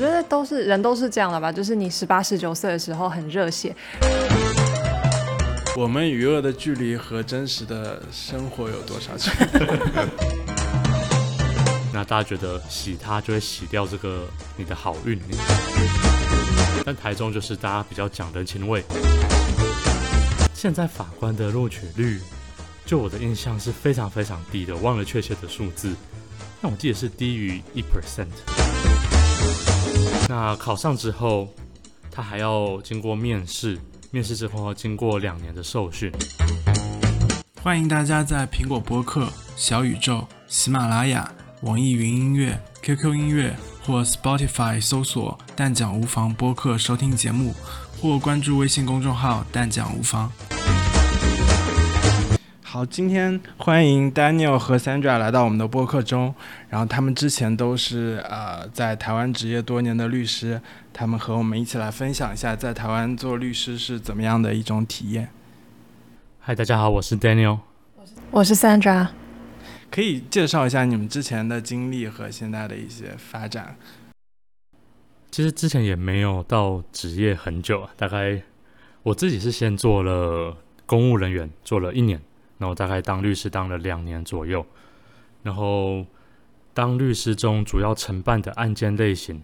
觉得都是人都是这样的吧，就是你十八十九岁的时候很热血。我们与恶的距离和真实的生活有多少距离？那大家觉得洗它就会洗掉这个你的好运，但台中就是大家比较讲人情味。现在法官的录取率，就我的印象是非常非常低的，忘了确切的数字，但我记得是低于一 percent。那考上之后，他还要经过面试，面试之后要经过两年的受训。欢迎大家在苹果播客、小宇宙、喜马拉雅。网易云音乐、QQ 音乐或 Spotify 搜索“但讲无妨”播客收听节目，或关注微信公众号“但讲无妨”。好，今天欢迎 Daniel 和 Sandra 来到我们的播客中。然后他们之前都是呃在台湾职业多年的律师，他们和我们一起来分享一下在台湾做律师是怎么样的一种体验。嗨，大家好，我是 Daniel，我是 Sandra。可以介绍一下你们之前的经历和现在的一些发展。其实之前也没有到职业很久，大概我自己是先做了公务人员，做了一年，然后大概当律师当了两年左右。然后当律师中主要承办的案件类型，因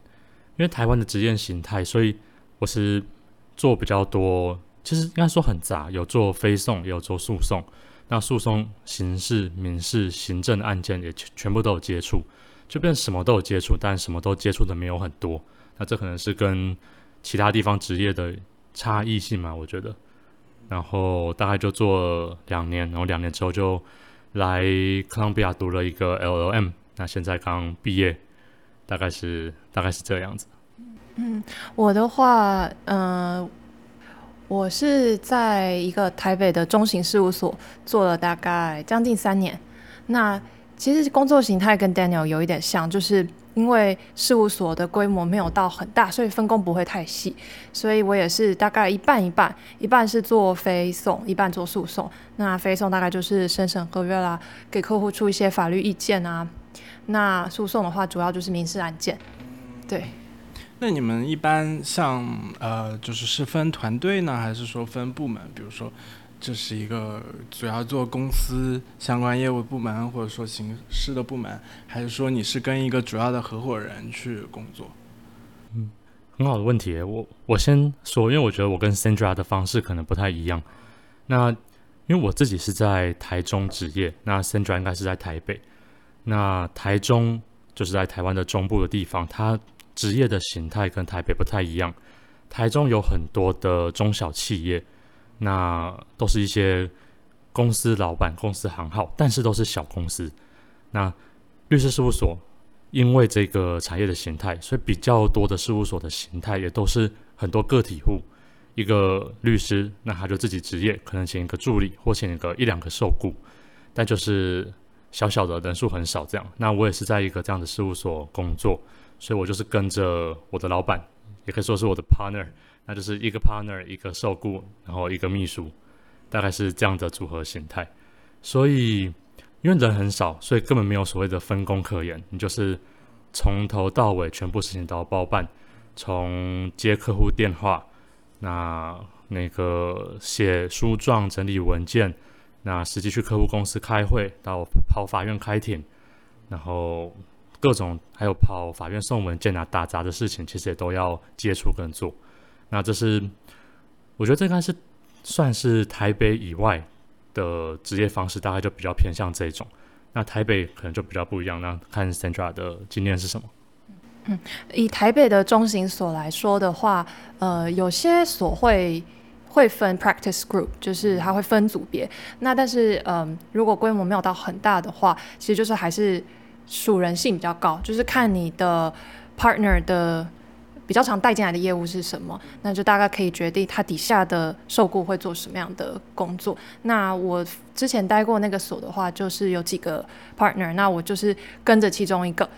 为台湾的职业形态，所以我是做比较多，其实应该说很杂，有做非讼，也有做诉讼。那诉讼、刑事、民事、行政案件也全全部都有接触，就变什么都有接触，但什么都接触的没有很多。那这可能是跟其他地方职业的差异性嘛？我觉得。然后大概就做两年，然后两年之后就来哥伦比亚读了一个 LLM。那现在刚毕业，大概是大概是这样子。嗯，我的话，嗯。我是在一个台北的中型事务所做了大概将近三年。那其实工作形态跟 Daniel 有一点像，就是因为事务所的规模没有到很大，所以分工不会太细。所以我也是大概一半一半，一半是做非讼，一半做诉讼。那非讼大概就是审审合约啦，给客户出一些法律意见啊。那诉讼的话，主要就是民事案件。对。那你们一般像呃，就是是分团队呢，还是说分部门？比如说，这是一个主要做公司相关业务部门，或者说形式的部门，还是说你是跟一个主要的合伙人去工作？嗯，很好的问题。我我先说，因为我觉得我跟 Sandra 的方式可能不太一样。那因为我自己是在台中职业，那 Sandra 应该是在台北。那台中就是在台湾的中部的地方，它。职业的形态跟台北不太一样，台中有很多的中小企业，那都是一些公司老板、公司行号，但是都是小公司。那律师事务所因为这个产业的形态，所以比较多的事务所的形态也都是很多个体户，一个律师，那他就自己职业，可能请一个助理或请一个一两个受雇，但就是小小的人数很少这样。那我也是在一个这样的事务所工作。所以我就是跟着我的老板，也可以说是我的 partner，那就是一个 partner，一个受雇，然后一个秘书，大概是这样的组合形态。所以因为人很少，所以根本没有所谓的分工可言，你就是从头到尾全部事情都要包办，从接客户电话，那那个写书状、整理文件，那实际去客户公司开会，到跑法院开庭，然后。各种还有跑法院送文件啊、打杂的事情，其实也都要接触跟做。那这是我觉得这应该是算是台北以外的职业方式，大概就比较偏向这种。那台北可能就比较不一样。那看 Sandra 的经验是什么？嗯，以台北的中型所来说的话，呃，有些所会会分 practice group，就是它会分组别。那但是，嗯，如果规模没有到很大的话，其实就是还是。属人性比较高，就是看你的 partner 的比较常带进来的业务是什么，那就大概可以决定他底下的受雇会做什么样的工作。那我之前待过那个所的话，就是有几个 partner，那我就是跟着其中一个，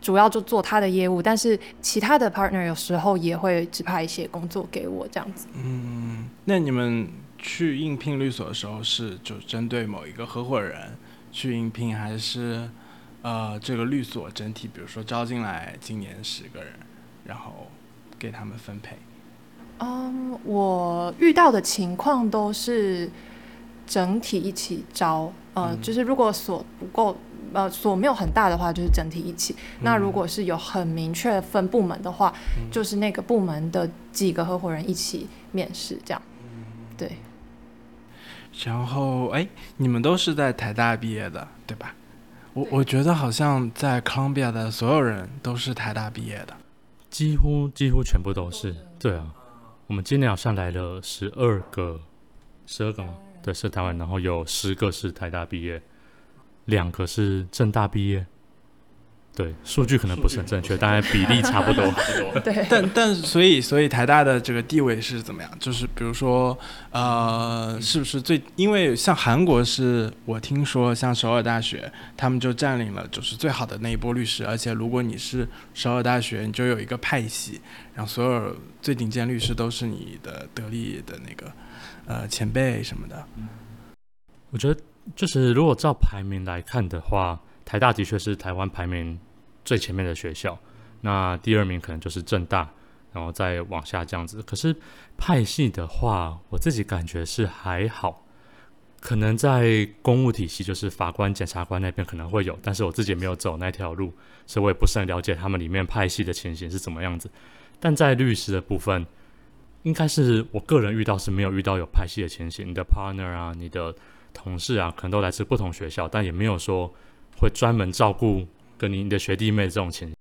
主要就做他的业务，但是其他的 partner 有时候也会指派一些工作给我这样子。嗯，那你们去应聘律所的时候，是就针对某一个合伙人去应聘，还是？呃，这个律所整体，比如说招进来今年十个人，然后给他们分配。嗯，我遇到的情况都是整体一起招，呃，嗯就是如果所不够，呃，所没有很大的话，就是整体一起。那如果是有很明确分部门的话，嗯就是那个部门的几个合伙人一起面试，这样。对，然后，哎，你们都是在台大毕业的，对吧？我我觉得好像在 Columbia 的所有人都是台大毕业的。几乎几乎全部都是。对啊，我们今年好像来了十二个，十二个吗？对，是台湾，然后有十个是台大毕业，两个是正大毕业。对，数据可能不是很正确，大概比例差不多。对，但但所以所以台大的这个地位是怎么样？就是比如说，呃，是不是最？因为像韩国是我听说，像首尔大学，他们就占领了就是最好的那一波律师，而且如果你是首尔大学，你就有一个派系，然后所有最顶尖律师都是你的得力的那个呃前辈什么的。我觉得就是如果照排名来看的话，台大的确是台湾排名最前面的学校，那第二名可能就是正大，然后再往下这样子。可是派系的话，我自己感觉是还好，可能在公务体系，就是法官、检察官那边可能会有，但是我自己没有走那条路，所以我也不是很了解他们里面派系的情形是怎么样子。但在律师的部分，应该是我个人遇到是没有遇到有派系的情形，你的 partner 啊，你的同事啊，可能都来自不同学校，但也没有说会专门照顾跟你你的学弟妹这种情形。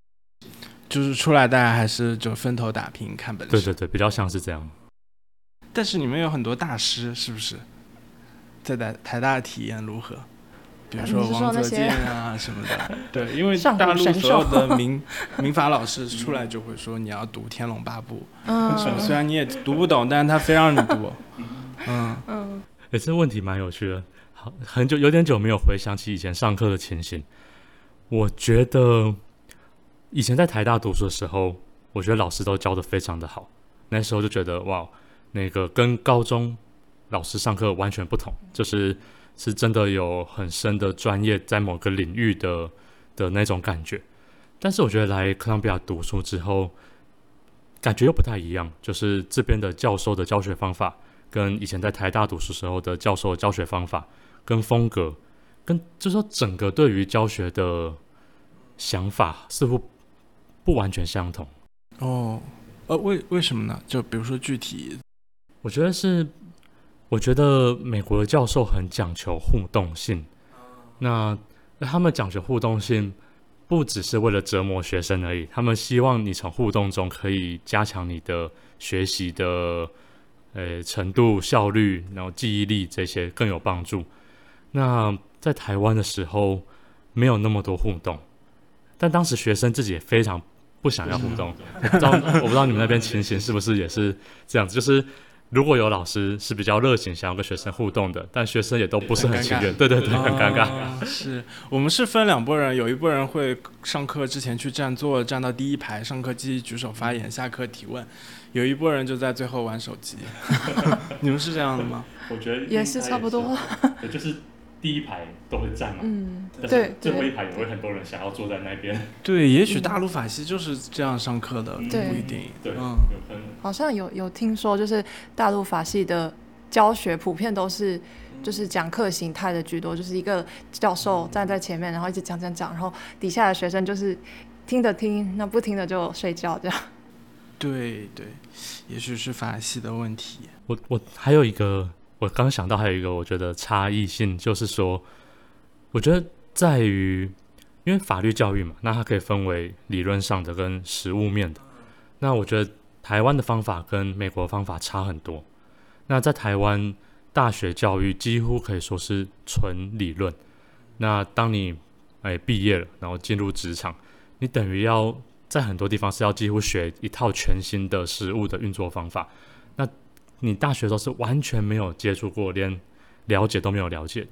就是出来大家还是就分头打拼看本事。对对对，比较像是这样。但是你们有很多大师，是不是？在台台大的体验如何？比如呃说王泽健啊什么的，对，因为大陆所有的民 民法老师出来就会说你要读《天龙八部》嗯什么，虽然你也读不懂，但是他非让你读，嗯，嗯，诶，这问题蛮有趣的。好，很久有点久没有回想起以前上课的情形。我觉得以前在台大读书的时候，我觉得老师都教的非常的好。那时候就觉得哇，那个跟高中老师上课完全不同，就是是真的有很深的专业在某个领域的的那种感觉。但是我觉得来哥伦比亚读书之后，感觉又不太一样，就是这边的教授的教学方法。跟以前在台大读书时候的教授教学方法跟风格，跟就是说整个对于教学的想法似乎不完全相同。哦，呃，为为什么呢？就比如说具体，我觉得是，我觉得美国的教授很讲求互动性，那他们讲求互动性，不只是为了折磨学生而已，他们希望你从互动中可以加强你的学习的。呃，程度、效率，然后记忆力这些更有帮助。那在台湾的时候没有那么多互动，但当时学生自己也非常不想要互动。我不知道，我不知道你们那边情形是不是也是这样子？就是如果有老师是比较热情，想要跟学生互动的，但学生也都不是很情愿。对对对，很尴尬。啊是我们是分两拨人，有一拨人会上课之前去占座，站到第一排，上课积极举手发言，下课提问。有一拨人就在最后玩手机，你们是这样的吗？我觉得也是差不多，也就是第一排都会站嘛，嗯，但是对对最后一排也会很多人想要坐在那边。对，也许大陆法系就是这样上课的，对不一定。对，嗯，有可能。好像有有听说，就是大陆法系的教学普遍都是就是讲课形态的居多，就是一个教授站在前面，然后一直讲讲讲，然后底下的学生就是听着听，那不听的就睡觉这样。对对，也许是法系的问题。我我还有一个，我刚想到还有一个，我觉得差异性就是说，我觉得在于，因为法律教育嘛，那它可以分为理论上的跟实务面的。那我觉得台湾的方法跟美国方法差很多。那在台湾大学教育几乎可以说是纯理论。那当你哎毕业了，然后进入职场，你等于要在很多地方是要几乎学一套全新的实务的运作方法。你大学都是完全没有接触过，连了解都没有了解。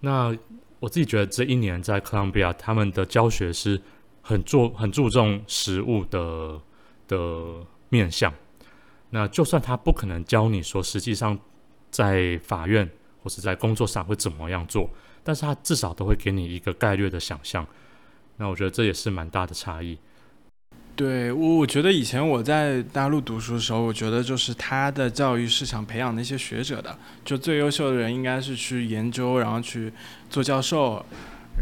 那我自己觉得这一年在哥伦比亚，他们的教学是很注很注重实物的的面向。那就算他不可能教你说，实际上在法院或是在工作上会怎么样做，但是他至少都会给你一个概略的想象。那我觉得这也是蛮大的差异。对我，我觉得以前我在大陆读书的时候，我觉得就是他的教育是想培养那些学者的，就最优秀的人应该是去研究，然后去做教授，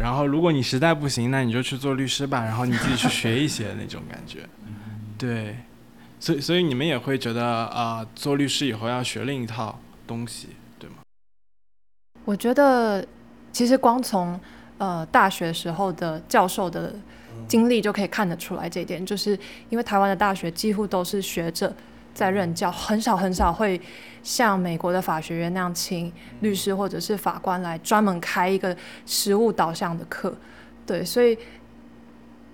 然后如果你实在不行，那你就去做律师吧，然后你自己去学一些那种感觉。对，所以所以你们也会觉得啊、做律师以后要学另一套东西，对吗？我觉得其实光从呃大学时候的教授的经历就可以看得出来这一点，就是因为台湾的大学几乎都是学者在任教，很少很少会像美国的法学院那样请律师或者是法官来专门开一个实务导向的课。对，所以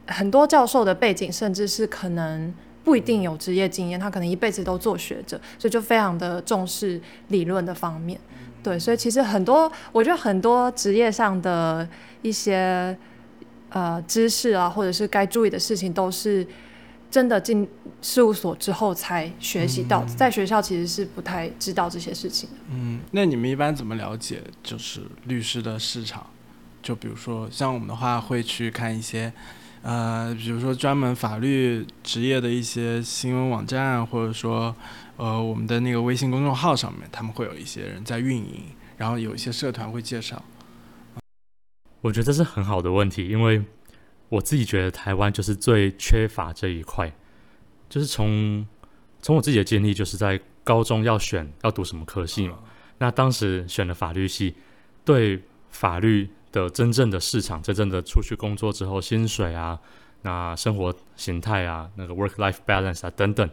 很多教授的背景甚至是可能不一定有职业经验，他可能一辈子都做学者，所以就非常的重视理论的方面。对，所以其实很多，我觉得很多职业上的一些呃知识啊，或者是该注意的事情，都是真的进事务所之后才学习到的，在学校其实是不太知道这些事情的。嗯，那你们一般怎么了解就是律师的市场？就比如说像我们的话，会去看一些，呃，比如说专门法律职业的一些新闻网站，或者说，呃，我们的那个微信公众号上面，他们会有一些人在运营，然后有一些社团会介绍。我觉得这是很好的问题，因为我自己觉得台湾就是最缺乏这一块，就是从从我自己的经历，就是在高中要选要读什么科系嘛，那当时选了法律系，对法律的真正的市场，真正的出去工作之后，薪水啊，那生活形态啊，那个 work life balance 啊等等，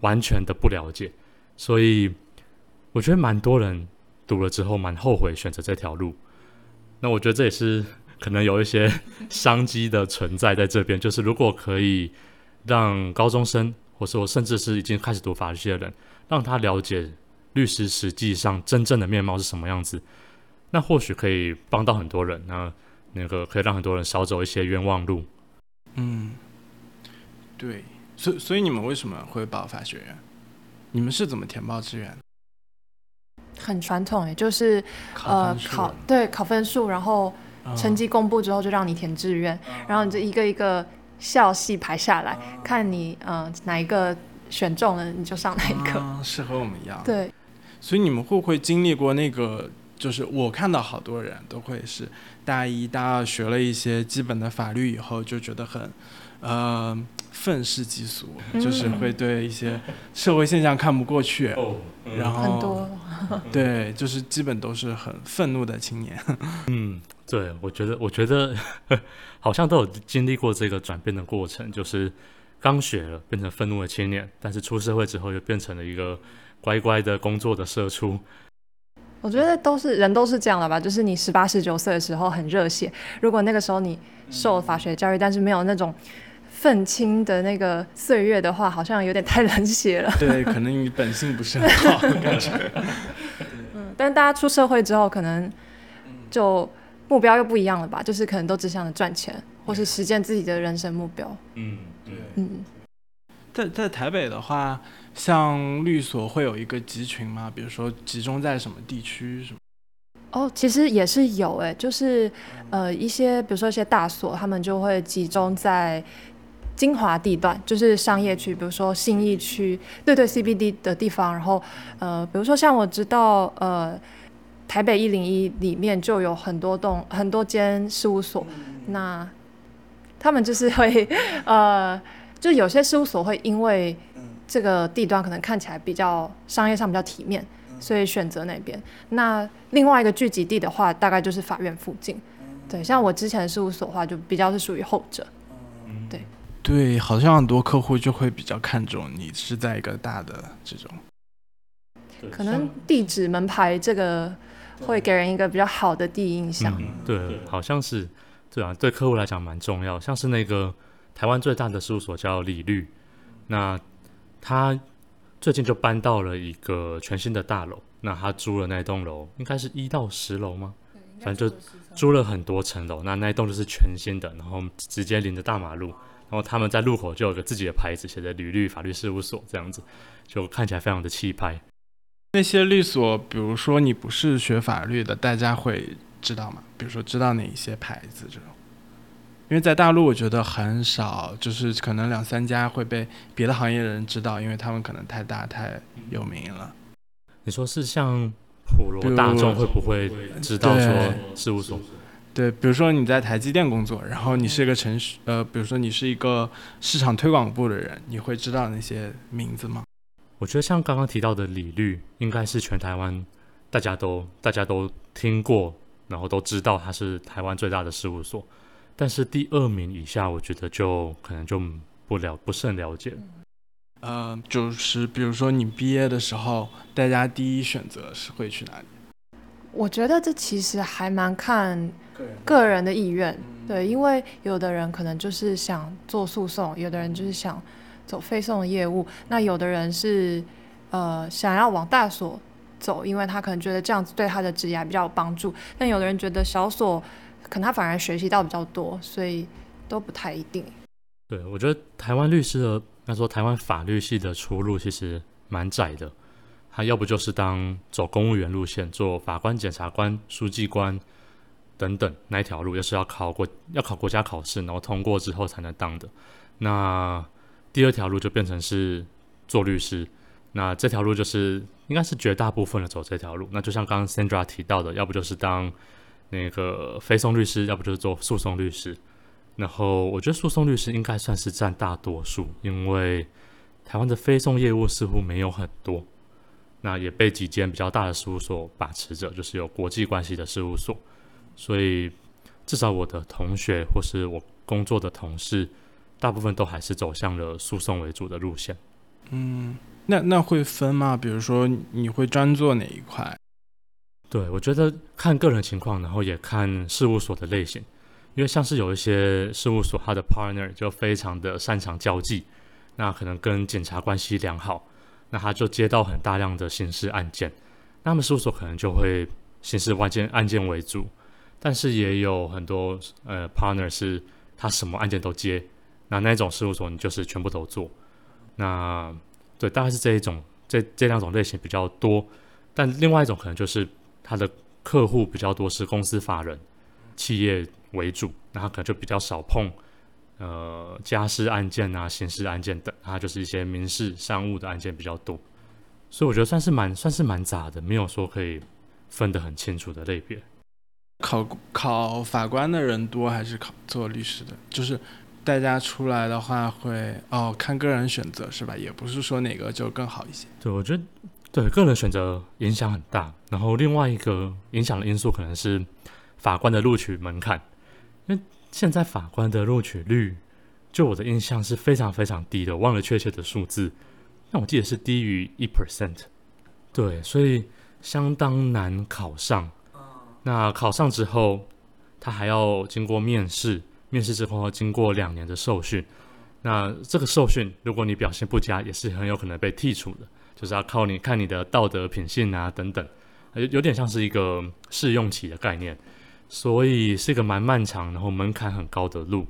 完全的不了解，所以我觉得蛮多人读了之后蛮后悔选择这条路。那我觉得这也是可能有一些 商机的存在在这边，就是如果可以让高中生，或是我甚至是已经开始读法律系的人，让他了解律师实际上真正的面貌是什么样子，那或许可以帮到很多人，那那个可以让很多人少走一些冤枉路。嗯，对，所所以你们为什么会报法学院？你们是怎么填报志愿？很传统诶，就是呃考对考分数，然后嗯成绩公布之后就让你填志愿，然后你就一个一个校系排下来，看你呃哪一个选中了你就上哪一个。啊适合我们一样。对，所以你们会不会经历过那个？就是我看到好多人都会是大一、大二学了一些基本的法律以后，就觉得很，呃，愤世嫉俗，就是嗯会对一些社会现象看不过去，哦，然后很多 对，就是基本都是很愤怒的青年。嗯，对，我觉得，我觉得好像都有经历过这个转变的过程，就是刚学了变成愤怒的青年，但是出社会之后又变成了一个乖乖的工作的社畜。我觉得都是人都是这样的吧，就是你十八十九岁的时候很热血，如果那个时候你受了法学教育，但是没有那种愤青的那个岁月的话，好像有点太冷血了。对，可能你本性不是很好，感觉。嗯，但大家出社会之后，可能就目标又不一样了吧，就是可能都只想着赚钱，或是实现自己的人生目标。嗯，对。嗯，在在台北的话，像律所会有一个集群吗？比如说集中在什么地区什么？哦，其实也是有诶，就是呃一些，比如说一些大所，他们就会集中在精华地段，就是商业区，比如说信义区，对对 CBD 的地方。然后呃，比如说像我知道呃台北一零一里面就有很多栋很多间事务所，那他们就是会呃，就有些事务所会因为这个地段可能看起来比较商业上比较体面，所以选择那边。那另外一个聚集地的话，大概就是法院附近。对，像我之前的事务所的话，就比较是属于后者。对，好像很多客户就会比较看重你是在一个大的这种。可能地址、门牌这个会给人一个比较好的第一印象。嗯，对，好像是，对啊，对客户来讲蛮重要。像是那个台湾最大的事务所叫李律，那他最近就搬到了一个全新的大楼，那他租了那栋楼，应该是一到十楼吗？反正就租了很多层楼，那那一栋就是全新的，然后直接临着大马路，然后他们在路口就有个自己的牌子，写着“吕律法律事务所”这样子，就看起来非常的气派。那些律所，比如说你不是学法律的，大家会知道吗？比如说知道哪一些牌子这种？因因为在大陆，我觉得很少，就是可能两三家会被别的行业的人知道，因为他们可能太大太有名了。你说是像普罗大众会不会知道说事务所？对，比如说你在台积电工作，然后你是一个程序，呃，比如说你是一个市场推广部的人，你会知道那些名字吗？我觉得像刚刚提到的李律，应该是全台湾大家都大家都听过，然后都知道他是台湾最大的事务所。但是第二名以下，我觉得就可能就不了不甚了解。呃，就是比如说你毕业的时候，大家第一选择是会去哪里？我觉得这其实还蛮看个人的意愿，对，因为有的人可能就是想做诉讼，有的人就是想走非讼业务，那有的人是呃想要往大所走，因为他可能觉得这样子对他的职业比较有帮助，但有的人觉得小所。可能他反而学习到比较多，所以都不太一定。对，我觉得台湾律师的，那说台湾法律系的出路其实蛮窄的。他要不就是当走公务员路线，做法官、检察官、书记官等等那一条路，又是要考国要考国家考试，然后通过之后才能当的。那第二条路就变成是做律师。那这条路就是应该是绝大部分的走这条路。那就像刚刚 Sandra 提到的，要不就是当。那个非讼律师，要不就是做诉讼律师。然后我觉得诉讼律师应该算是占大多数，因为台湾的非讼业务似乎没有很多。那也被几间比较大的事务所把持着，就是有国际关系的事务所。所以至少我的同学或是我工作的同事，大部分都还是走向了诉讼为主的路线。嗯，那那会分吗？比如说你会专做哪一块？对，我觉得看个人情况，然后也看事务所的类型，因为像是有一些事务所，他的 partner 就非常的擅长交际，那可能跟警察关系良好，那他就接到很大量的刑事案件，那么事务所可能就会刑事案件案件为主，但是也有很多呃 partner 是他什么案件都接，那那种事务所你就是全部都做，那对，大概是这一种，这这两种类型比较多，但另外一种可能就是。他的客户比较多是公司法人、企业为主，那他可能就比较少碰呃家事案件啊、刑事案件等，它就是一些民事、商务的案件比较多，所以我觉得算是蛮算是蛮杂的，没有说可以分得很清楚的类别。考考法官的人多还是考做律师的？就是大家出来的话会哦看个人选择是吧？也不是说哪个就更好一些。对，我觉得。对个人选择影响很大，然后另外一个影响的因素可能是法官的录取门槛，因为现在法官的录取率，就我的印象是非常非常低的，忘了确切的数字，但我记得是低于一 percent。对，所以相当难考上。那考上之后，他还要经过面试，面试之后要经过两年的受训。那这个受训，如果你表现不佳，也是很有可能被剔除的。就是要靠你看你的道德品性啊等等，有有点像是一个试用期的概念，所以是一个蛮漫长，然后门槛很高的路，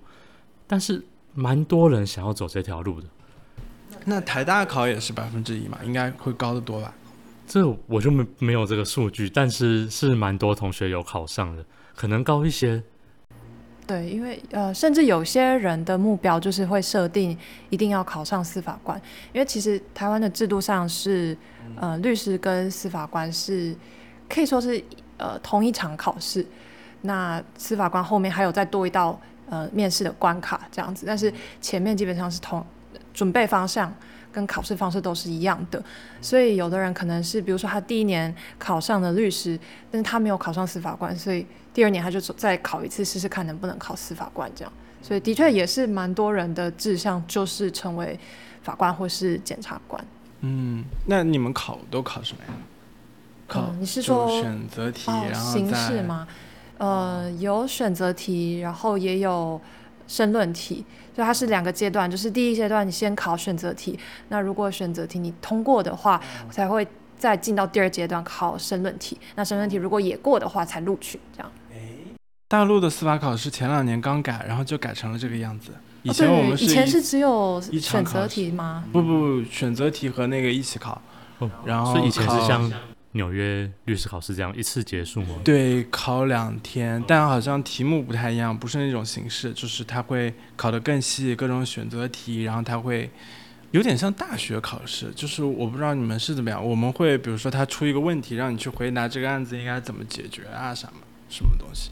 但是蛮多人想要走这条路的。那台大考也是百分之一嘛，应该会高得多吧？这我就没没有这个数据，但是是蛮多同学有考上的，可能高一些。对，因为呃，甚至有些人的目标就是会设定一定要考上司法官，因为其实台湾的制度上是，呃，律师跟司法官是可以说是呃同一场考试，那司法官后面还有再多一道呃面试的关卡这样子，但是前面基本上是同准备方向。跟考试方式都是一样的，所以有的人可能是，比如说他第一年考上了律师，但是他没有考上司法官，所以第二年他就再考一次试试看能不能考司法官这样。所以的确也是蛮多人的志向就是成为法官或是检察官。嗯，那你们考都考什么呀？考你是说选择题，然后形式吗？呃，有选择题，然后也有申论题。就它是两个阶段，就是第一阶段你先考选择题，那如果选择题你通过的话，才会再进到第二阶段考申论题。那申论题如果也过的话，才录取。这样。大陆的司法考试前两年刚改，然后就改成了这个样子。以前我们以前是只有选择题吗？不不，选择题和那个一起考。哦，然后以前是像纽约律师考试这样一次结束吗？对，考两天，但好像题目不太一样，不是那种形式，就是他会考得更细，各种选择题，然后他会有点像大学考试，就是我不知道你们是怎么样，我们会比如说他出一个问题，让你去回答这个案子应该怎么解决啊，什么什么东西。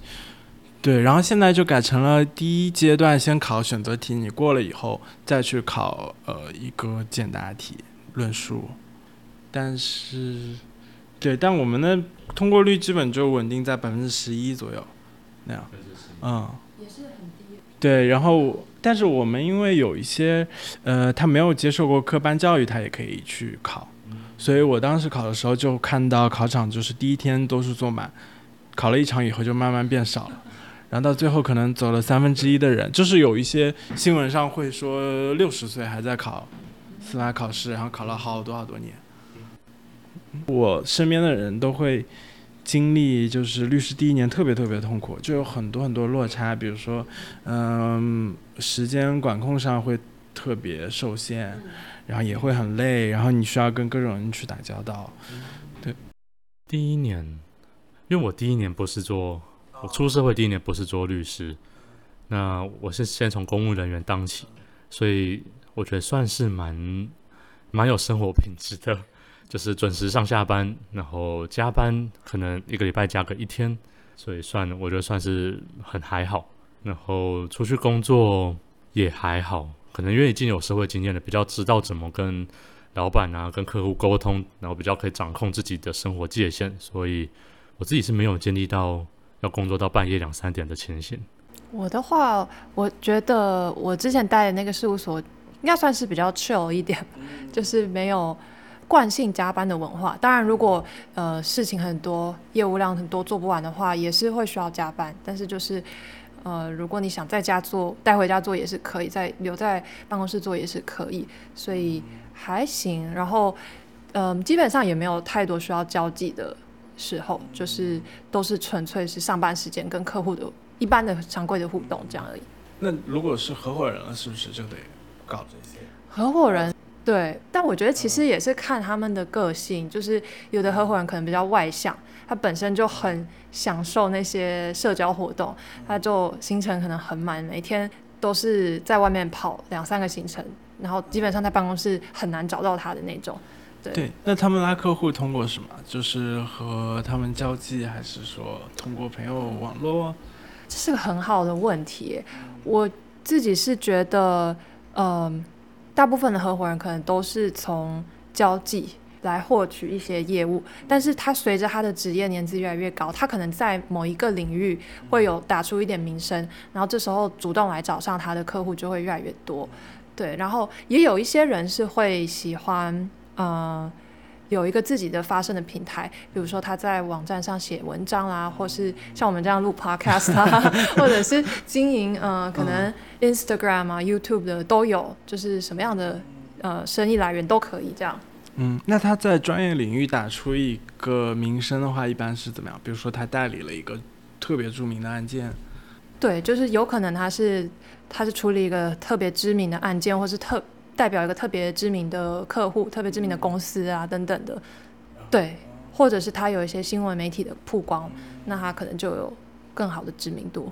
对，然后现在就改成了第一阶段先考选择题，你过了以后再去考呃一个简答题论述，但是，对，但我们的通过率基本就稳定在百分之十一左右，那样，嗯，也是很低。对，然后但是我们因为有一些呃他没有接受过科班教育，他也可以去考，所以我当时考的时候就看到考场就是第一天都是坐满，考了一场以后就慢慢变少了。然后到最后可能走了三分之一的人，就是有一些新闻上会说六十岁还在考司法考试，然后考了好多好多年。我身边的人都会经历，就是律师第一年特别特别痛苦，就有很多很多落差，比如说，嗯，时间管控上会特别受限，然后也会很累，然后你需要跟各种人去打交道。对，第一年，因为我第一年不是做。我出社会第一年不是做律师，那我是先从公务人员当起，所以我觉得算是蛮蛮有生活品质的，就是准时上下班，然后加班可能一个礼拜加个一天，所以算我觉得算是很还好。然后出去工作也还好，可能因为已经有社会经验了，比较知道怎么跟老板啊、跟客户沟通，然后比较可以掌控自己的生活界限，所以我自己是没有经历到。要工作到半夜两三点的情形。我的话，我觉得我之前待的那个事务所应该算是比较 chill 一点，就是没有惯性加班的文化。当然，如果呃事情很多、业务量很多做不完的话，也是会需要加班。但是就是呃，如果你想在家做、带回家做也是可以，在留在办公室做也是可以，所以还行。然后嗯，基本上也没有太多需要交际的。时候就是都是纯粹是上班时间跟客户的一般的常规的互动这样而已。那如果是合伙人了，是不是就得搞这些？合伙人对，但我觉得其实也是看他们的个性，就是有的合伙人可能比较外向，他本身就很享受那些社交活动，他就行程可能很满，每天都是在外面跑两三个行程，然后基本上在办公室很难找到他的那种。对，那他们拉客户通过什么？就是和他们交际，还是说通过朋友网络？这是个很好的问题。我自己是觉得，嗯，大部分的合伙人可能都是从交际来获取一些业务，但是他随着他的职业年资越来越高，他可能在某一个领域会有打出一点名声，然后这时候主动来找上他的客户就会越来越多。对，然后也有一些人是会喜欢。呃，有一个自己的发声的平台，比如说他在网站上写文章啦，或是像我们这样录 podcast 啊，或者是经营呃，可能 Instagram 啊、YouTube 的都有，就是什么样的呃生意来源都可以这样。嗯，那他在专业领域打出一个名声的话，一般是怎么样？比如说他代理了一个特别著名的案件，对，就是有可能他是他是处理一个特别知名的案件，或是特。代表一个特别知名的客户、特别知名的公司啊，等等的，对，或者是他有一些新闻媒体的曝光，那他可能就有更好的知名度。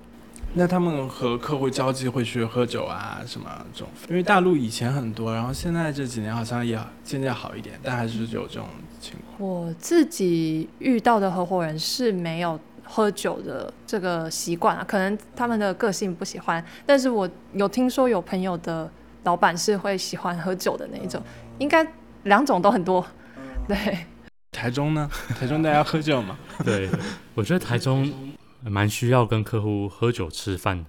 那他们和客户交际会去喝酒啊，什么这种？因为大陆以前很多，然后现在这几年好像也渐渐好一点，但还是有这种情况。我自己遇到的合伙人是没有喝酒的这个习惯啊，可能他们的个性不喜欢，但是我有听说有朋友的。老板是会喜欢喝酒的那一种，应该两种都很多。对，台中呢？台中大家喝酒嘛？对，我觉得台中蛮需要跟客户喝酒吃饭，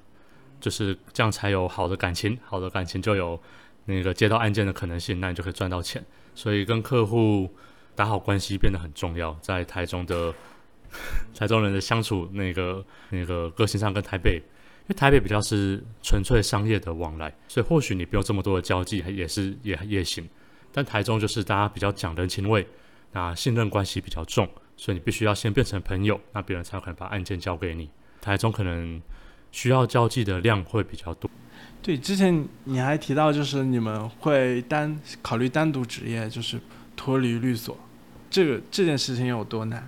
就是这样才有好的感情，好的感情就有那个接到案件的可能性，那你就可以赚到钱。所以跟客户打好关系变得很重要。在台中的 台中人的相处，那个那个个性上跟台北。因为台北比较是纯粹商业的往来，所以或许你不用这么多的交际，也是也也行。但台中就是大家比较讲人情味，那信任关系比较重，所以你必须要先变成朋友，那别人才有可能把案件交给你。台中可能需要交际的量会比较多。对，之前你还提到就是你们会单考虑单独职业，就是脱离律所。这个这件事情有多难。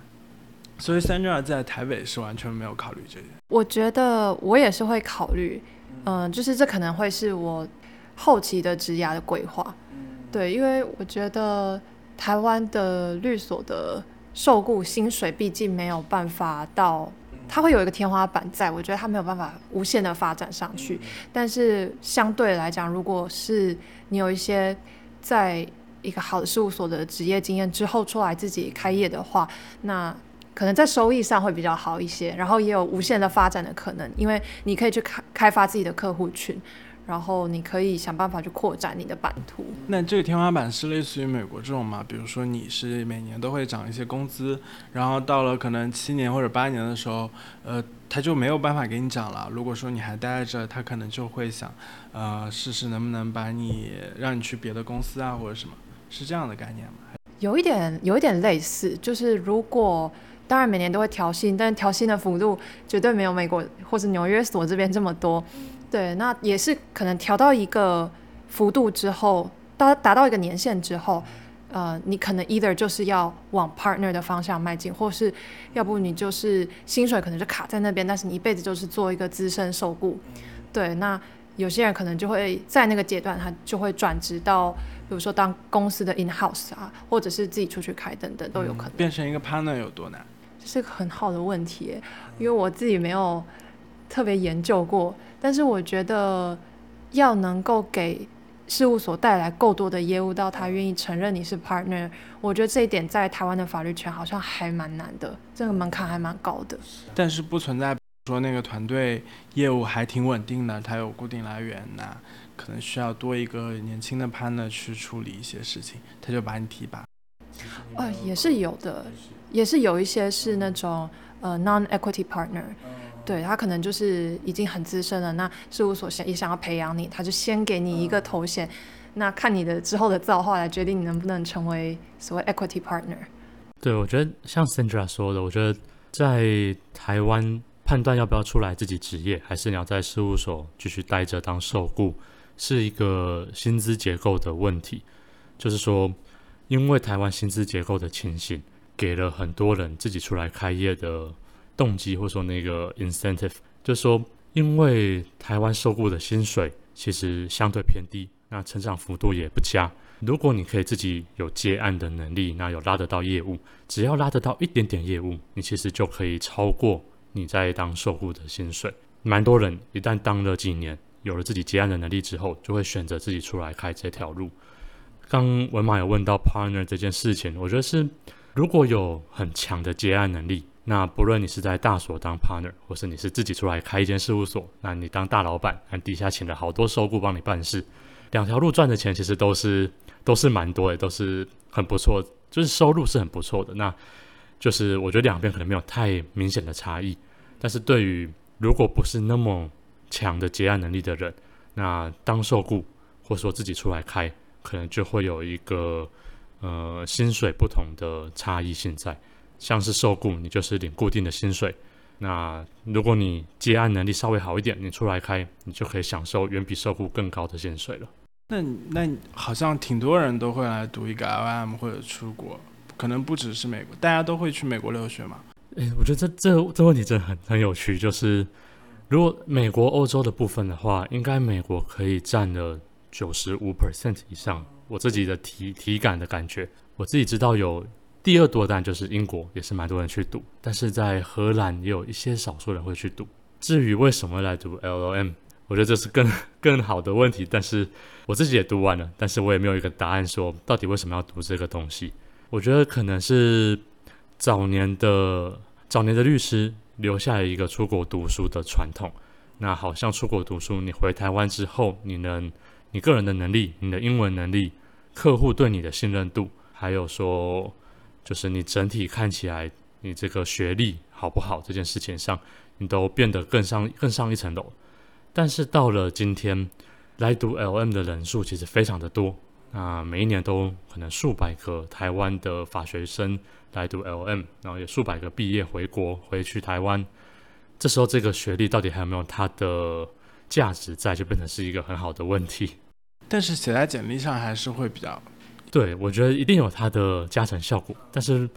所以 Sandra 在台北是完全没有考虑这些。我觉得我也是会考虑，嗯、就是这可能会是我后期的职涯的规划。对，因为我觉得台湾的律所的受雇薪水毕竟没有办法到，它会有一个天花板在，我觉得它没有办法无限的发展上去。但是相对来讲，如果是你有一些在一个好的事务所的职业经验之后出来自己开业的话，那可能在收益上会比较好一些，然后也有无限的发展的可能，因为你可以去开开发自己的客户群，然后你可以想办法去扩展你的版图。那这个天花板是类似于美国这种吗？比如说你是每年都会涨一些工资，然后到了可能七年或者八年的时候，呃，他就没有办法给你涨了。如果说你还待在这，他可能就会想，呃，试试能不能把你让你去别的公司啊，或者什么，是这样的概念吗？有一点有一点类似，就是如果当然每年都会调薪，但是调薪的幅度绝对没有美国或者纽约所这边这么多。对，那也是可能调到一个幅度之后，到达到一个年限之后，呃，你可能 either 就是要往 partner 的方向迈进，或是要不你就是薪水可能就卡在那边，但是你一辈子就是做一个资深受雇。对，那有些人可能就会在那个阶段，他就会转职到，比如说当公司的 in house 啊，或者是自己出去开等等都有可能。变成一个 partner 有多难？这是个很好的问题，因为我自己没有特别研究过，但是我觉得要能够给事务所带来够多的业务，到他愿意承认你是 partner，我觉得这一点在台湾的法律圈好像还蛮难的，这个门槛还蛮高的。但是不存在说那个团队业务还挺稳定的，它有固定来源，那可能需要多一个年轻的 partner 去处理一些事情，他就把你提拔。呃，也是有的，也是有一些是那种呃 non-equity partner，对他可能就是已经很资深了，那事务所想也想要培养你，他就先给你一个头衔，那看你的之后的造化来决定你能不能成为所谓 equity partner。对，我觉得像 Sandra 说的，我觉得在台湾判断要不要出来自己职业，还是你要在事务所继续待着当受雇，是一个薪资结构的问题。就是说，因为台湾薪资结构的情形，给了很多人自己出来开业的动机，或者说那个 incentive，就是说，因为台湾受雇的薪水其实相对偏低，那成长幅度也不佳。如果你可以自己有接案的能力，那有拉得到业务，只要拉得到一点点业务，你其实就可以超过你在当受雇的薪水。蛮多人一旦当了几年，有了自己接案的能力之后，就会选择自己出来开这条路。刚文马有问到 partner 这件事情，我觉得是如果有很强的接案能力，那不论你是在大所当 partner，或是你是自己出来开一间事务所，那你当大老板，那底下请了好多受雇帮你办事，两条路赚的钱其实都是都是蛮多的，都是很不错，就是收入是很不错的。那就是我觉得两边可能没有太明显的差异，但是对于如果不是那么强的结案能力的人，那当受雇或者说自己出来开，可能就会有一个呃薪水不同的差异性在。像是受雇，你就是领固定的薪水。那如果你接案能力稍微好一点，你出来开，你就可以享受远比受雇更高的薪水了。那那好像挺多人都会来读一个 LM 或者出国，可能不只是美国，大家都会去美国留学嘛？诶，我觉得这这这问题真的很很有趣。就是如果美国、欧洲的部分的话，应该美国可以占了九十五 percent 以上。我自己的体体感的感觉，我自己知道有第二多，单就是英国也是蛮多人去读，但是在荷兰也有一些少数人会去读。至于为什么来读 LOM，我觉得这是更更好的问题。但是我自己也读完了，但是我也没有一个答案说到底为什么要读这个东西。我觉得可能是早年的早年的律师留下了一个出国读书的传统。那好像出国读书，你回台湾之后，你能你个人的能力、你的英文能力、客户对你的信任度，还有说就是你整体看起来你这个学历好不好这件事情上，你都变得更上更上一层楼。但是到了今天，来读 LM 的人数其实非常的多，那每一年都可能数百个台湾的法学生来读 LM，然后有数百个毕业回国回去台湾。这时候这个学历到底还有没有它的价值在，就变成是一个很好的问题。但是写在简历上还是会比较对，我觉得一定有它的加成效果，但是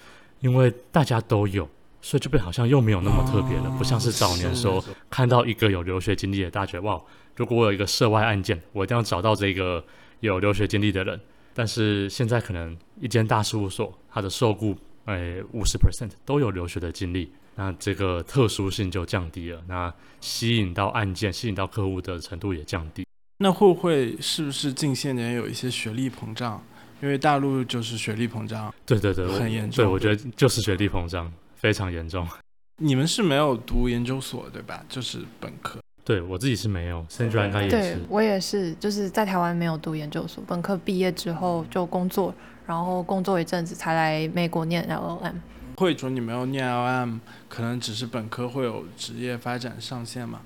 因为大家都有，所以就变好像又没有那么特别了，不像是早年时候看到一个有留学经历的，大家觉得哇，如果我有一个涉外案件，我一定要找到这个有留学经历的人。但是现在可能一间大事务所，它的受雇，诶，五十 percent 都有留学的经历，那这个特殊性就降低了，那吸引到案件、吸引到客户的程度也降低。那会不会是不是近些年有一些学历膨胀？因为大陆就是学历膨胀，对对对，很严重。对，我觉得就是学历膨胀非常严重。你们是没有读研究所对吧？就是本科。对我自己是没有，Sandra 应该也是。对我也是，就是在台湾没有读研究所，本科毕业之后就工作，然后工作一阵子才来美国念 LLM。会说你没有念 LLM，可能只是本科会有职业发展上限嘛？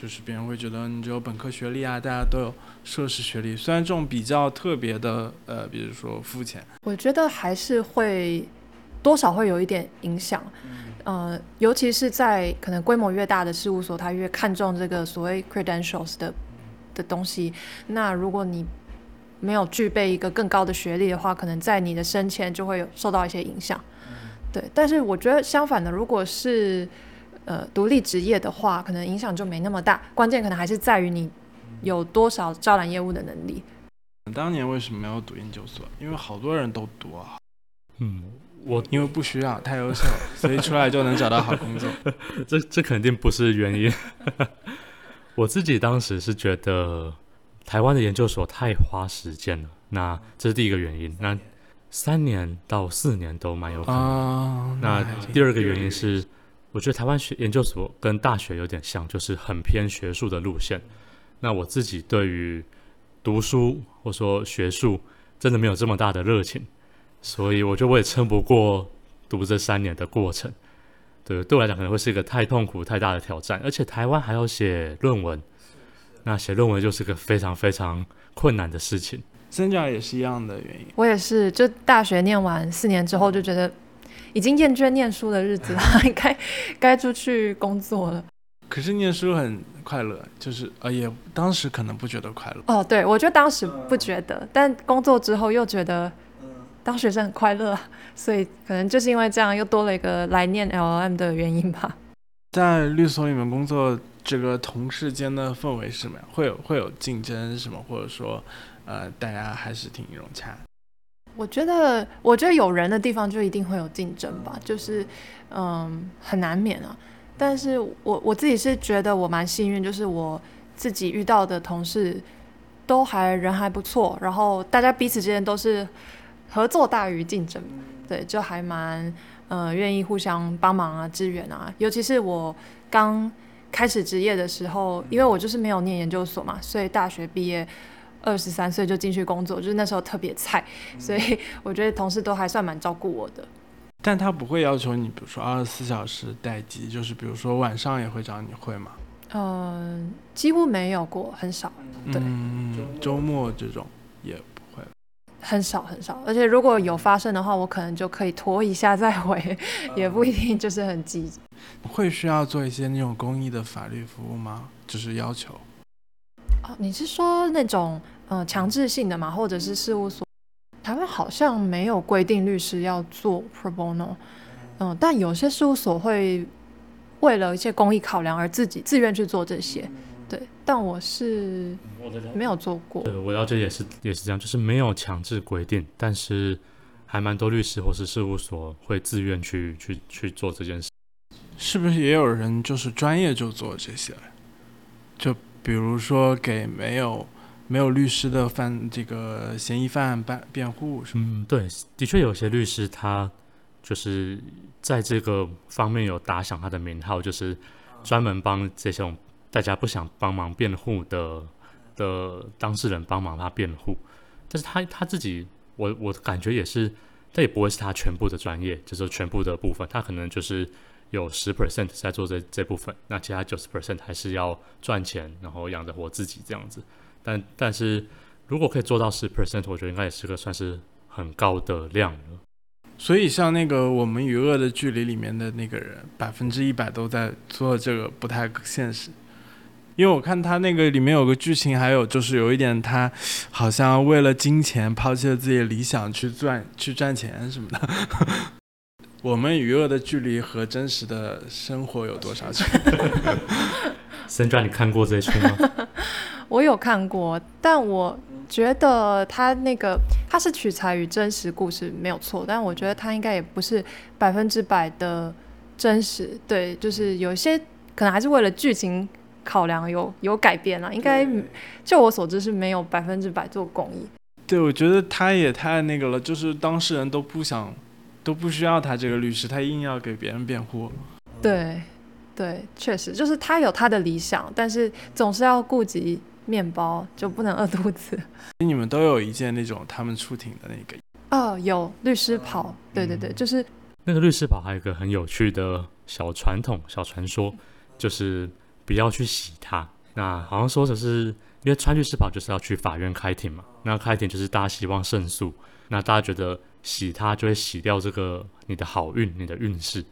就是别人会觉得你只有本科学历啊，大家都有硕士学历，虽然这种比较特别的，呃，比如说肤浅，我觉得还是会多少会有一点影响。呃，尤其是在可能规模越大的事务所，他越看重这个所谓 credentials 的的东西。那如果你没有具备一个更高的学历的话，可能在你的升迁就会有受到一些影响。对，但是我觉得相反的，如果是呃独立职业的话，可能影响就没那么大。关键可能还是在于你有多少招揽业务的能力。当年为什么没有读研究所？因为好多人都读啊。嗯。我因为不需要太优秀，所以出来就能找到好工作。这这肯定不是原因。我自己当时是觉得台湾的研究所太花时间了，那这是第一个原因。那三年到四年都蛮有可能。那第二个原因是，我觉得台湾学研究所跟大学有点像，就是很偏学术的路线。那我自己对于读书或说学术，真的没有这么大的热情。所以我觉得我也撑不过读这三年的过程，对，对我来讲可能会是一个太痛苦、太大的挑战，而且台湾还要写论文，那写论文就是个非常非常困难的事情。真假也是一样的原因，我也是，就大学念完四年之后就觉得已经厌倦念书的日子了，该该出去工作了。可是念书很快乐，就是呃，也当时可能不觉得快乐。哦，对，我觉得当时不觉得，但工作之后又觉得。当学生很快乐，所以可能就是因为这样，又多了一个来念 LLM 的原因吧。在律所里面工作，这个同事间的氛围是什么样？会有会有竞争什么？或者说，呃，大家还是挺融洽？我觉得，我觉得有人的地方就一定会有竞争吧，就是嗯，很难免啊。但是我我自己是觉得我蛮幸运，就是我自己遇到的同事都还人还不错，然后大家彼此之间都是。合作大于竞争，对，就还蛮呃愿意互相帮忙啊、支援啊。尤其是我刚开始职业的时候，因为我就是没有念研究所嘛，所以大学毕业二十三岁就进去工作，就是那时候特别菜，所以我觉得同事都还算蛮照顾我的。但他不会要求你，比如说二十四小时待机，就是比如说晚上也会找你会吗？嗯，几乎没有过，很少。对，周末这种也。很少很少，而且如果有发生的话，我可能就可以拖一下再回，也不一定就是很急。会需要做一些那种公益的法律服务吗？就是要求。哦，你是说那种呃强制性的吗？或者是事务所？台湾好像没有规定律师要做 pro bono，嗯，但有些事务所会为了一些公益考量而自己自愿去做这些。对，但我是没有做过。对，我了解也是也是这样，就是没有强制规定，但是还蛮多律师或是事务所会自愿去去去做这件事。是不是也有人就是专业就做这些？就比如说给没有没有律师的犯这个嫌疑犯办辩护什么？嗯，对，的确有些律师他就是在这个方面有打响他的名号，就是专门帮这种。大家不想帮忙辩护的的当事人帮忙他辩护，但是他他自己，我我感觉也是，这也不会是他全部的专业，就是全部的部分，他可能就是有十 percent 在做这这部分，那其他九十 percent 还是要赚钱，然后养着活自己这样子。但但是如果可以做到十 percent，我觉得应该也是个算是很高的量了。所以像那个《我们与恶的距离》里面的那个人，百分之一百都在做这个，不太现实。因为我看他那个里面有个剧情，还有就是有一点他好像为了金钱抛弃了自己的理想去赚去赚钱什么的。我们与恶的距离和真实的生活有多少距离？森川，你看过这一出吗？我有看过，但我觉得他那个他是取材于真实故事没有错，但我觉得他应该也不是百分之百的真实。对，就是有些可能还是为了剧情考量有有改变了。应该就我所知是没有百分之百做公益。对，我觉得他也太那个了，就是当事人都不想。都不需要他这个律师，他硬要给别人辩护。对，对，确实就是他有他的理想，但是总是要顾及面包，就不能饿肚子。你们都有一件那种他们出庭的那个？哦，有律师袍。对对对，就是那个律师袍，还有一个很有趣的小传统、小传说，就是不要去洗它。那好像说的是，因为穿律师袍就是要去法院开庭嘛，那开庭就是大家希望胜诉，那大家觉得。洗它就会洗掉这个你的好运，你的运势，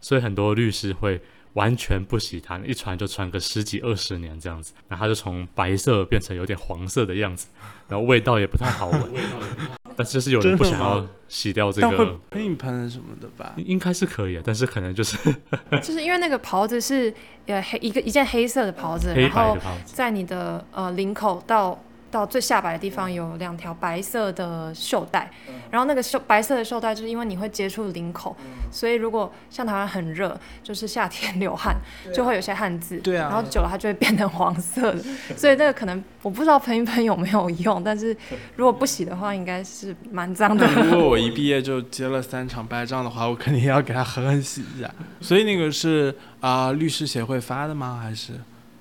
所以很多律师会完全不洗它，一穿就穿个十几二十年这样子，那它就从白色变成有点黄色的样子，然后味道也不太好闻，但是就是有人不想要洗掉这个。喷喷什么的吧，应该是可以，但是可能就是 就是因为那个袍子是呃黑一个一件黑色的袍子，然后在你的呃领口到。到最下摆的地方有两条白色的袖带，然后那个袖白色的袖带就是因为你会接触领口，所以如果像台湾很热，就是夏天流汗就会有些汗渍，对啊，然后久了它就会变成黄色的，所以那个可能我不知道喷一喷有没有用，但是如果不洗的话，应该是蛮脏的。如果我一毕业就接了三场败仗的话，我肯定要给他狠狠洗一下。所以那个是啊，律师协会发的吗？还是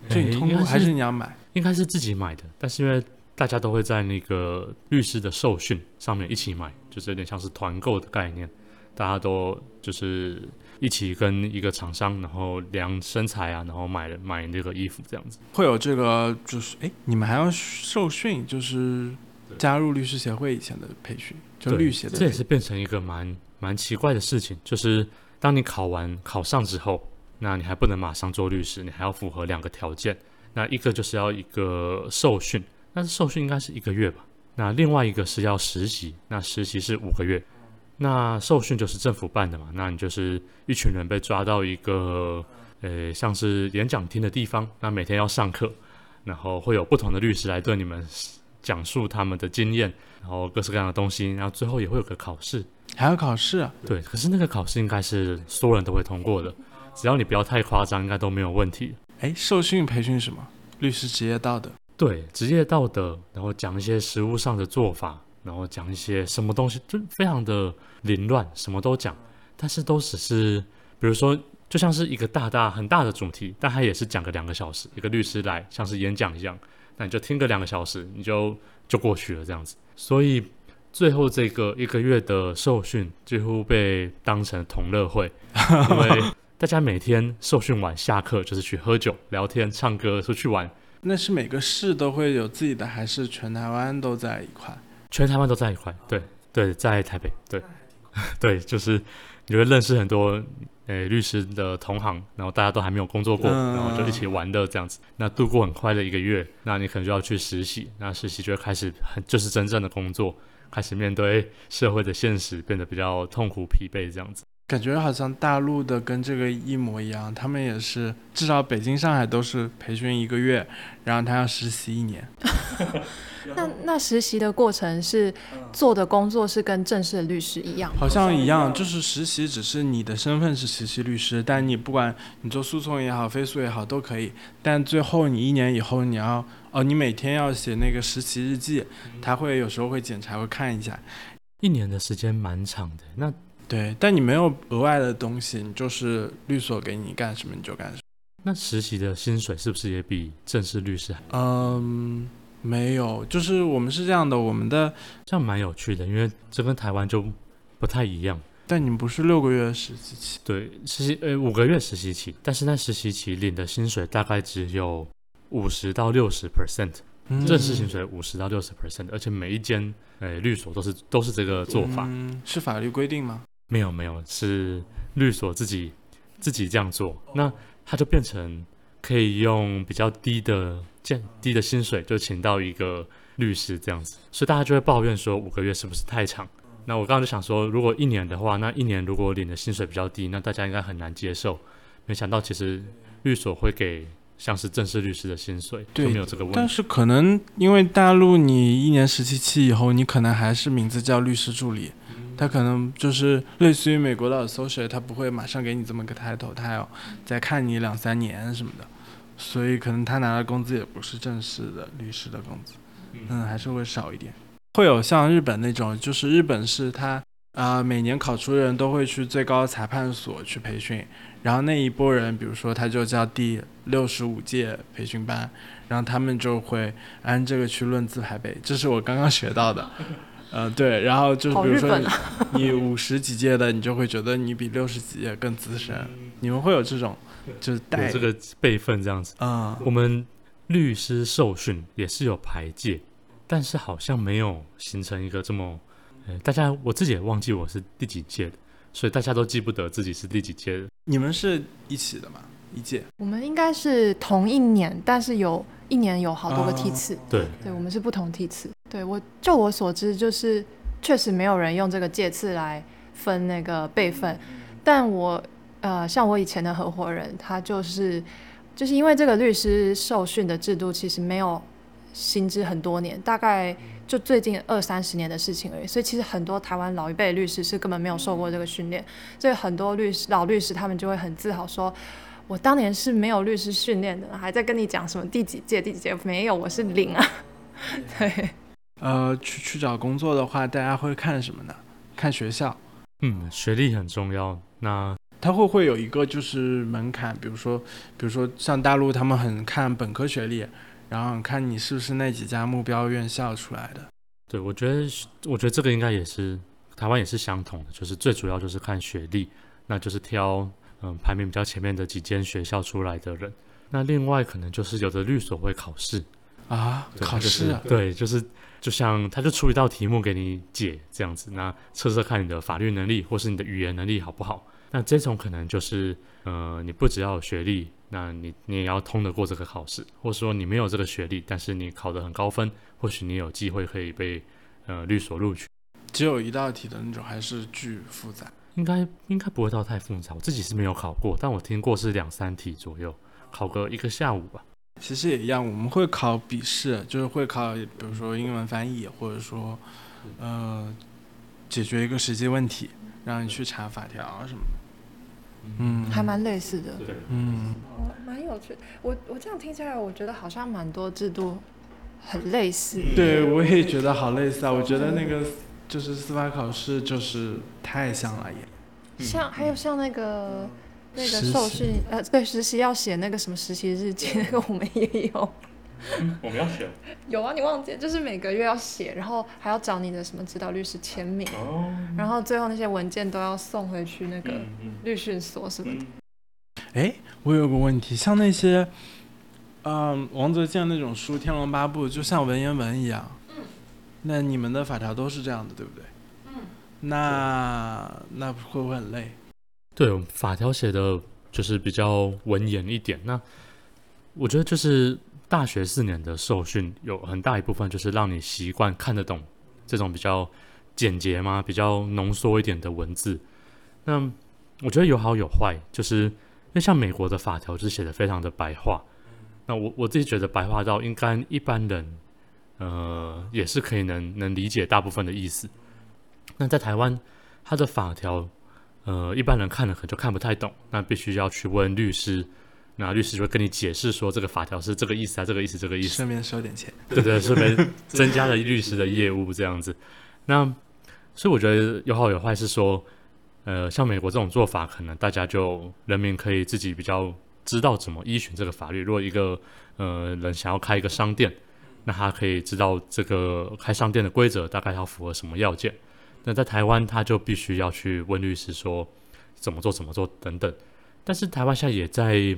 就你通过？还是你要买？应该是自己买的，但是因为。大家都会在那个律师的受训上面一起买，就是有点像是团购的概念。大家都就是一起跟一个厂商，然后量身材啊，然后买买那个衣服这样子。会有这个，就是哎，你们还要受训，就是加入律师协会以前的培训，就律协的。这也是变成一个蛮蛮奇怪的事情，就是当你考完考上之后，那你还不能马上做律师，你还要符合两个条件。那一个就是要一个受训。但是受训应该是一个月吧，那另外一个是要实习，那实习是五个月，那受训就是政府办的嘛，那你就是一群人被抓到一个呃像是演讲厅的地方，那每天要上课，然后会有不同的律师来对你们讲述他们的经验，然后各式各样的东西，然后最后也会有个考试，还要考试啊？对，可是那个考试应该是所有人都会通过的，只要你不要太夸张，应该都没有问题。哎，受训培训什么？律师职业道德。对职业道德，然后讲一些实务上的做法，然后讲一些什么东西，就非常的凌乱，什么都讲，但是都只是，比如说，就像是一个大大很大的主题，但他也是讲个两个小时，一个律师来像是演讲一样，那你就听个两个小时，你就就过去了这样子。所以最后这个一个月的受训几乎被当成同乐会，因为大家每天受训完下课就是去喝酒、聊天、唱歌、出去玩。那是每个市都会有自己的，还是全台湾都在一块？全台湾都在一块，对对，在台北，对 对，就是你会认识很多诶律师的同行，然后大家都还没有工作过，然后就一起玩的这样子，那度过很快的一个月，那你可能就要去实习，那实习就会开始很就是真正的工作，开始面对社会的现实，变得比较痛苦疲惫这样子。感觉好像大陆的跟这个一模一样，他们也是至少北京、上海都是培训一个月，然后他要实习一年。那那实习的过程是做的工作是跟正式的律师一样？好像一样，就是实习只是你的身份是实习律师，但你不管你做诉讼也好、非诉也好都可以。但最后你一年以后你要哦，你每天要写那个实习日记，他会有时候会检查会看一下。一年的时间蛮长的，那。对，但你没有额外的东西，你就是律所给你干什么你就干什么。那实习的薪水是不是也比正式律师还？嗯，没有，就是我们是这样的，我们的这样蛮有趣的，因为这跟台湾就不太一样。但你们不是六个月实习期？对，实习呃五个月实习期，但是那实习期领的薪水大概只有五十到六十 percent，正式薪水五十到六十 percent，而且每一间呃律所都是都是这个做法，是法律规定吗？没有没有，是律所自己自己这样做，那他就变成可以用比较低的降低的薪水就请到一个律师这样子，所以大家就会抱怨说五个月是不是太长？那我刚刚就想说，如果一年的话，那一年如果领的薪水比较低，那大家应该很难接受。没想到其实律所会给像是正式律师的薪水，对就没有这个问题。但是可能因为大陆你一年实习期以后，你可能还是名字叫律师助理，他可能就是类似于美国的 associate，他不会马上给你这么个 title，他要再看你两三年什么的，所以可能他拿的工资也不是正式的律师的工资，嗯，还是会少一点。会有像日本那种，就是日本是他啊、每年考出的人都会去最高裁判所去培训，然后那一波人，比如说他就叫第六十五届培训班，然后他们就会按这个去论资排辈，这是我刚刚学到的。呃，对，然后就比如说你日本啊你五十几届的，你就会觉得你比六十几届更资深，你们会有这种就是带有这个辈分这样子。啊、我们律师受训也是有排届，但是好像没有形成一个这么，呃，大家我自己也忘记我是第几届的，所以大家都记不得自己是第几届的。你们是一起的吗？一届？我们应该是同一年，但是有一年有好多个哦梯次。对，对，我们是不同梯次。对我就我所知，就是确实没有人用这个介次来分那个辈分，但我呃，像我以前的合伙人，他就是就是因为这个律师受训的制度其实没有行之很多年，大概就最近二三十年的事情而已，所以其实很多台湾老一辈律师是根本没有受过这个训练，所以很多律师老律师他们就会很自豪说。我当年是没有律师训练的，还在跟你讲什么第几届第几届，没有，我是零啊。对，呃，去去找工作的话，大家会看什么呢？看学校，嗯，学历很重要。那它会不会有一个就是门槛？比如说，比如说像大陆他们很看本科学历，然后看你是不是那几家目标院校出来的。对我觉得，我觉得这个应该也是台湾也是相同的，就是最主要就是看学历，那就是挑嗯排名比较前面的几间学校出来的人。那另外可能就是有的律所会考试，啊，考试啊，就是对，就是就像他就出一道题目给你解这样子，那测测看你的法律能力或是你的语言能力好不好。那这种可能就是呃，你不只要有学历，那你你也要通得过这个考试，或者说你没有这个学历，但是你考得很高分，或许你有机会可以被呃律所录取。只有一道题的那种，还是巨复杂。应该应该不会到太复杂，我自己是没有考过，但我听过是两三题左右，考个一个下午吧。其实也一样，我们会考笔试，就是会考，比如说英文翻译，或者说，呃，解决一个实际问题，让你去查法条什么的。嗯，还蛮类似的，对，嗯，哦，蛮有趣。我我这样听起来，我觉得好像蛮多制度很类似。对，我也觉得好类似啊。我觉得那个就是司法考试，就是太像了也。像还有像那个那个受训，呃，对，实习要写那个什么实习日记，那个我们也有。我们要写有啊，你忘记？就是每个月要写，然后还要找你的什么指导律师签名，哦，然后最后那些文件都要送回去那个嗯律训所什么的。哎，我有个问题，像那些，嗯，王泽健那种书，《天龙八部》就像文言文一样。嗯。那你们的法条都是这样的，对不对？嗯。那那会不会很累？对，法条写的就是比较文言一点。那我觉得就是大学四年的受训，有很大一部分就是让你习惯看得懂这种比较简洁嘛、比较浓缩一点的文字。那我觉得有好有坏，就是因为像美国的法条就是写的非常的白话。那我我自己觉得白话到应该一般人，呃，也是可以能能理解大部分的意思。那在台湾，它的法条呃，一般人看了可能就看不太懂，那必须要去问律师，那律师就会跟你解释说这个法条是这个意思啊，这个意思，这个意思。顺便收点钱。对对，顺便增加了律师的业务这样子。那所以我觉得有好有坏，是说，呃，像美国这种做法，可能大家就人民可以自己比较知道怎么依循这个法律。如果一个呃人想要开一个商店，那他可以知道这个开商店的规则大概要符合什么要件。那在台湾，他就必须要去问律师说怎么做、怎么做等等。但是台湾现在也在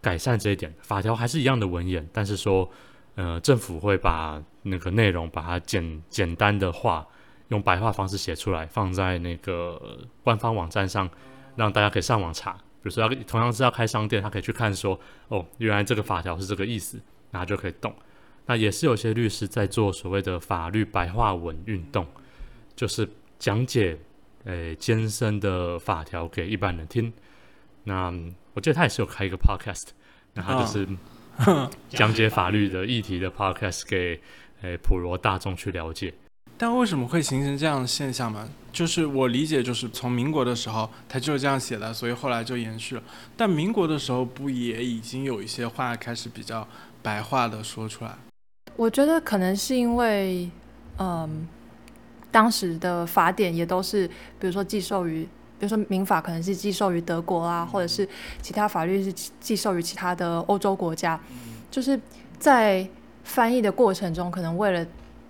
改善这一点，法条还是一样的文言，但是说，呃，政府会把那个内容把它简简单的话，用白话方式写出来，放在那个官方网站上，让大家可以上网查。比如说要同样是要开商店，他可以去看说，哦，原来这个法条是这个意思，那就可以动。那也是有些律师在做所谓的法律白话文运动，就是讲解诶艰深的法条给一般人听。那我记得他也是有开一个 podcast，那他就是 讲解法律的议题的 podcast 给诶普罗大众去了解。但为什么会形成这样的现象嘛？就是我理解，就是从民国的时候他就是这样写的，所以后来就延续了。但民国的时候不也已经有一些话开始比较白话的说出来？我觉得可能是因为，嗯，当时的法典也都是，比如说寄授于，比如说民法可能是寄授于德国啊，或者是其他法律是寄授于其他的欧洲国家，就是在翻译的过程中，可能为了。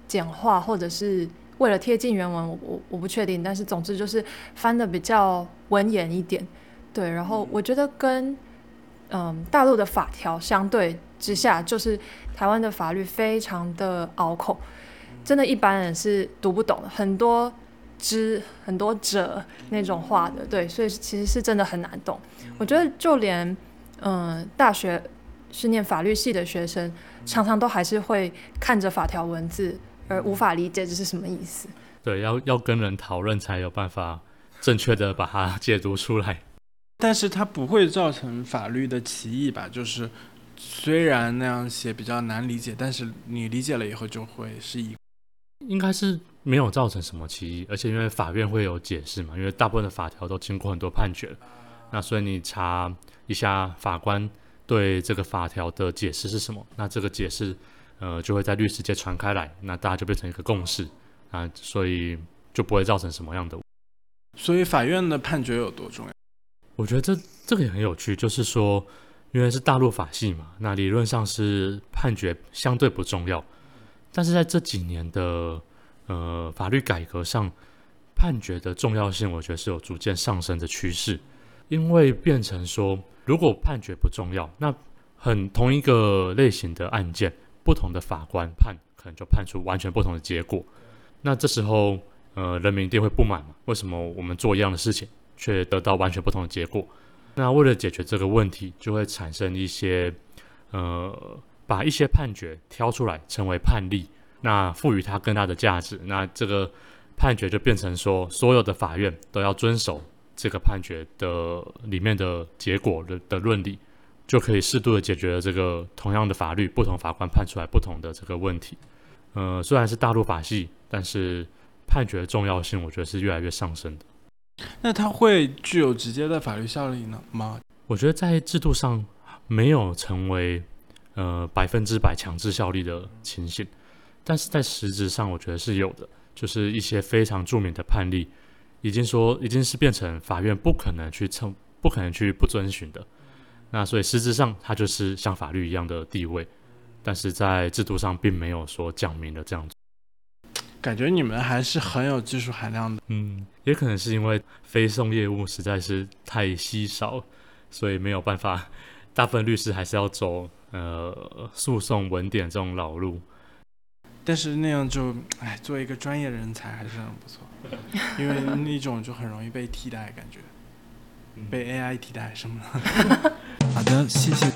简化，或者是为了贴近原文，我我我不确定，但是总之就是翻的比较文言一点，对。然后我觉得跟嗯大陆的法条相对之下，就是台湾的法律非常的拗口，真的，一般人是读不懂的，很多知很多者那种话的，对，所以其实是真的很难懂。我觉得就连嗯大学是念法律系的学生，常常都还是会看着法条文字。而无法理解这是什么意思？对，要要跟人讨论才有办法正确的把它解读出来。但是它不会造成法律的歧义吧？就是虽然那样写比较难理解，但是你理解了以后就会是一，应该是没有造成什么歧义。而且因为法院会有解释嘛，因为大部分的法条都经过很多判决了，那所以你查一下法官对这个法条的解释是什么，那这个解释。呃，就会在律师界传开来，那大家就变成一个共识啊，所以就不会造成什么样的。所以法院的判决有多重要？我觉得这这个也很有趣，就是说，因为是大陆法系嘛，那理论上是判决相对不重要，但是在这几年的呃法律改革上，判决的重要性，我觉得是有逐渐上升的趋势，因为变成说，如果判决不重要，那很同一个类型的案件。不同的法官判，可能就判出完全不同的结果。那这时候，呃，人民一定会不满嘛？为什么我们做一样的事情，却得到完全不同的结果？那为了解决这个问题，就会产生一些，呃，把一些判决挑出来，成为判例，那赋予它更大的价值。那这个判决就变成说，所有的法院都要遵守这个判决的里面的结果的的论理。就可以适度的解决了这个同样的法律，不同法官判出来不同的这个问题。呃，虽然是大陆法系，但是判决的重要性，我觉得是越来越上升的。那它会具有直接的法律效力呢吗？我觉得在制度上没有成为呃百分之百强制效力的情形，但是在实质上，我觉得是有的。就是一些非常著名的判例，已经说已经是变成法院不可能去称，不可能去不遵循的。那所以实质上它就是像法律一样的地位，但是在制度上并没有说讲明的这样子。感觉你们还是很有技术含量的。嗯，也可能是因为非讼业务实在是太稀少，所以没有办法。大部分律师还是要走呃诉讼文典这种老路。但是那样就，哎，作为一个专业人才还是很不错，因为那种就很容易被替代，感觉。被 AI 替代什么的？好的，谢谢。